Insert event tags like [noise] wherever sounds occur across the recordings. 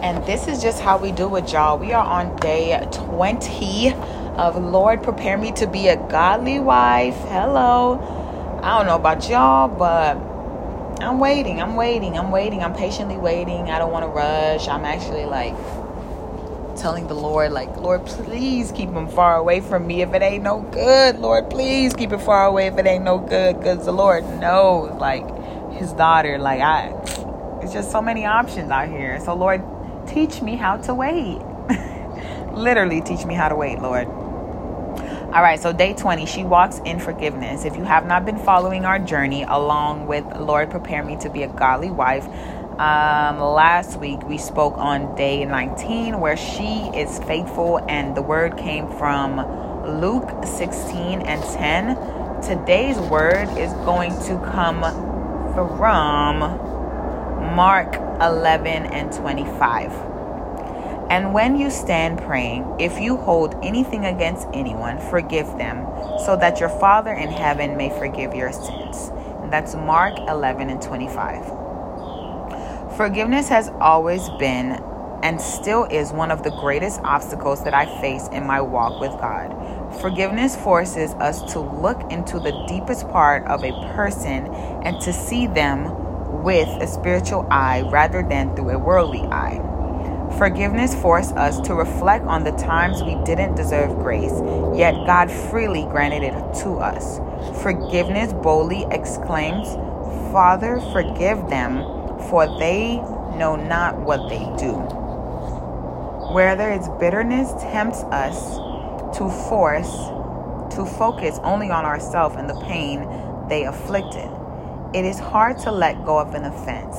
And this is just how we do it, y'all. We are on day 20 of Lord Prepare Me to Be a Godly Wife. Hello. I don't know about y'all, but I'm waiting. I'm waiting. I'm waiting. I'm patiently waiting. I don't want to rush. I'm actually like telling the Lord, like, Lord, please keep him far away from me if it ain't no good. Lord, please keep it far away if it ain't no good. Because the Lord knows, like, his daughter, like, I, it's just so many options out here. So, Lord, teach me how to wait. [laughs] Literally, teach me how to wait, Lord. All right, so day 20, she walks in forgiveness. If you have not been following our journey along with Lord, prepare me to be a godly wife, um, last week we spoke on day 19 where she is faithful, and the word came from Luke 16 and 10. Today's word is going to come from Mark 11 and 25. And when you stand praying, if you hold anything against anyone, forgive them, so that your Father in heaven may forgive your sins. And that's Mark 11 and 25. Forgiveness has always been and still is one of the greatest obstacles that I face in my walk with God. Forgiveness forces us to look into the deepest part of a person and to see them with a spiritual eye rather than through a worldly eye. Forgiveness forces us to reflect on the times we didn't deserve grace, yet God freely granted it to us. Forgiveness boldly exclaims, Father, forgive them for they know not what they do. Whether its bitterness tempts us to force to focus only on ourselves and the pain they afflicted. It is hard to let go of an offense.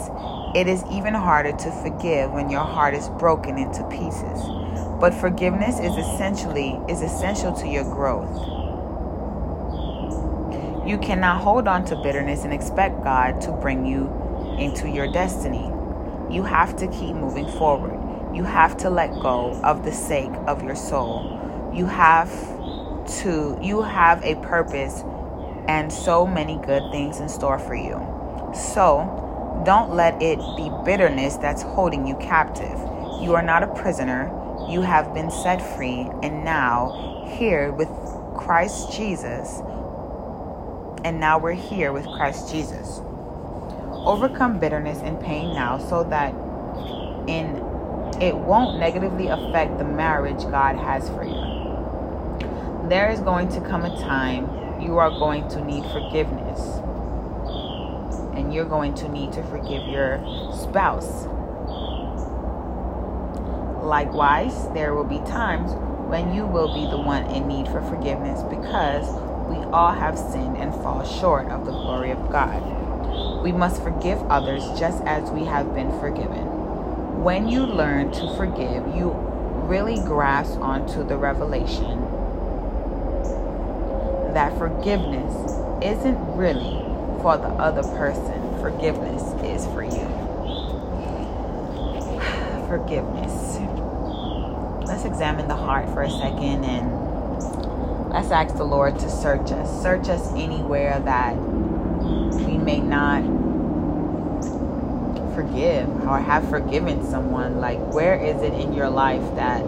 It is even harder to forgive when your heart is broken into pieces. But forgiveness is essentially is essential to your growth. You cannot hold on to bitterness and expect God to bring you into your destiny. You have to keep moving forward. You have to let go of the sake of your soul. You have to, you have a purpose and so many good things in store for you. So don't let it be bitterness that's holding you captive. You are not a prisoner. You have been set free, and now here with Christ Jesus. And now we're here with Christ Jesus. Overcome bitterness and pain now so that in it won't negatively affect the marriage God has for you. There is going to come a time you are going to need forgiveness. And you're going to need to forgive your spouse. Likewise, there will be times when you will be the one in need for forgiveness because we all have sinned and fall short of the glory of God. We must forgive others just as we have been forgiven. When you learn to forgive, you really grasp onto the revelation that forgiveness isn't really for the other person, forgiveness is for you. [sighs] forgiveness. Let's examine the heart for a second and let's ask the Lord to search us. Search us anywhere that we may not forgive or have forgiven someone. Like, where is it in your life that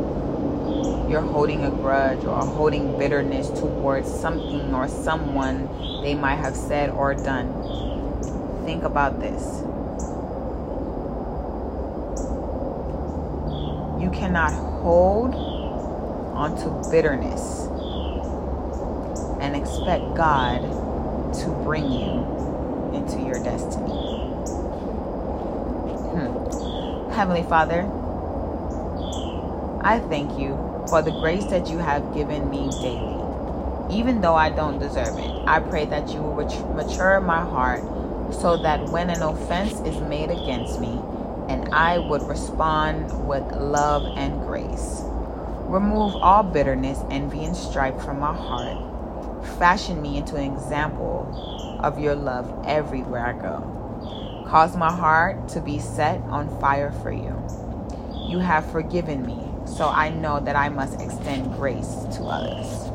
you're holding a grudge or holding bitterness towards something or someone they might have said or done? Think about this. You cannot hold onto bitterness and expect God to bring you into your destiny. Hmm. Heavenly Father, I thank you for the grace that you have given me daily. Even though I don't deserve it, I pray that you will mature my heart so that when an offense is made against me, and I would respond with love and grace. Remove all bitterness, envy, and strife from my heart. Fashion me into an example of your love everywhere I go. Cause my heart to be set on fire for you. You have forgiven me, so I know that I must extend grace to others.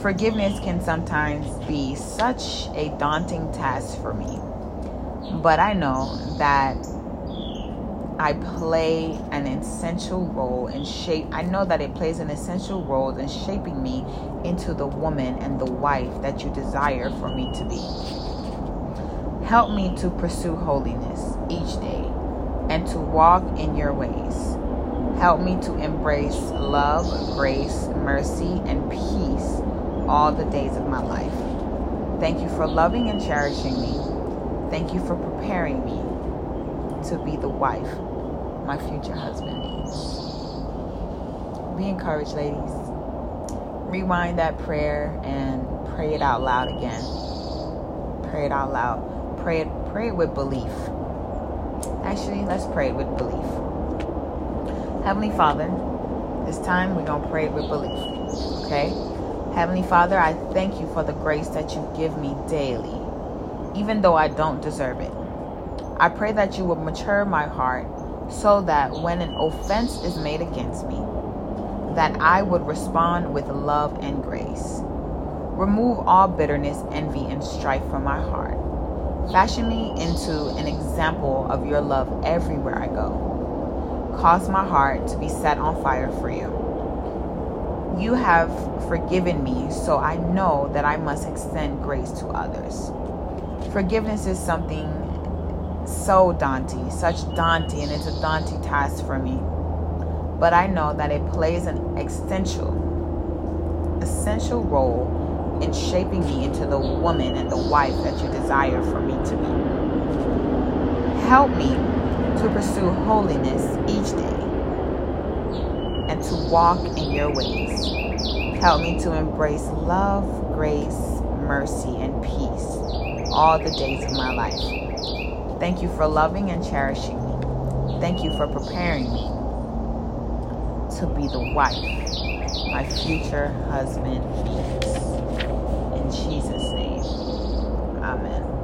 Forgiveness can sometimes be such a daunting task for me, but I know that I play an essential role in shape. I know that it plays an essential role in shaping me into the woman and the wife that you desire for me to be. Help me to pursue holiness each day and to walk in your ways. Help me to embrace love, grace, mercy, and peace all the days of my life. Thank you for loving and cherishing me. Thank you for preparing me to be the wife my future husband needs. Be encouraged, ladies. Rewind that prayer and pray it out loud again. Pray it out loud. Pray it, pray it with belief. Actually, let's pray it with belief. Heavenly Father, this time we're going to pray with belief. Okay? Heavenly Father, I thank you for the grace that you give me daily, even though I don't deserve it. I pray that you will mature my heart so that when an offense is made against me, that I would respond with love and grace. Remove all bitterness, envy, and strife from my heart. Fashion me into an example of your love everywhere I go. Cause my heart to be set on fire for you. You have forgiven me, so I know that I must extend grace to others. Forgiveness is something so daunting, such daunting, and it's a daunting task for me. But I know that it plays an essential, essential role in shaping me into the woman and the wife that you desire for me to be. Help me to pursue holiness each day and to walk in your ways. Help me to embrace love, grace, mercy, and peace all the days of my life. Thank you for loving and cherishing me. Thank you for preparing me to be the wife my future husband needs. In Jesus' name, amen.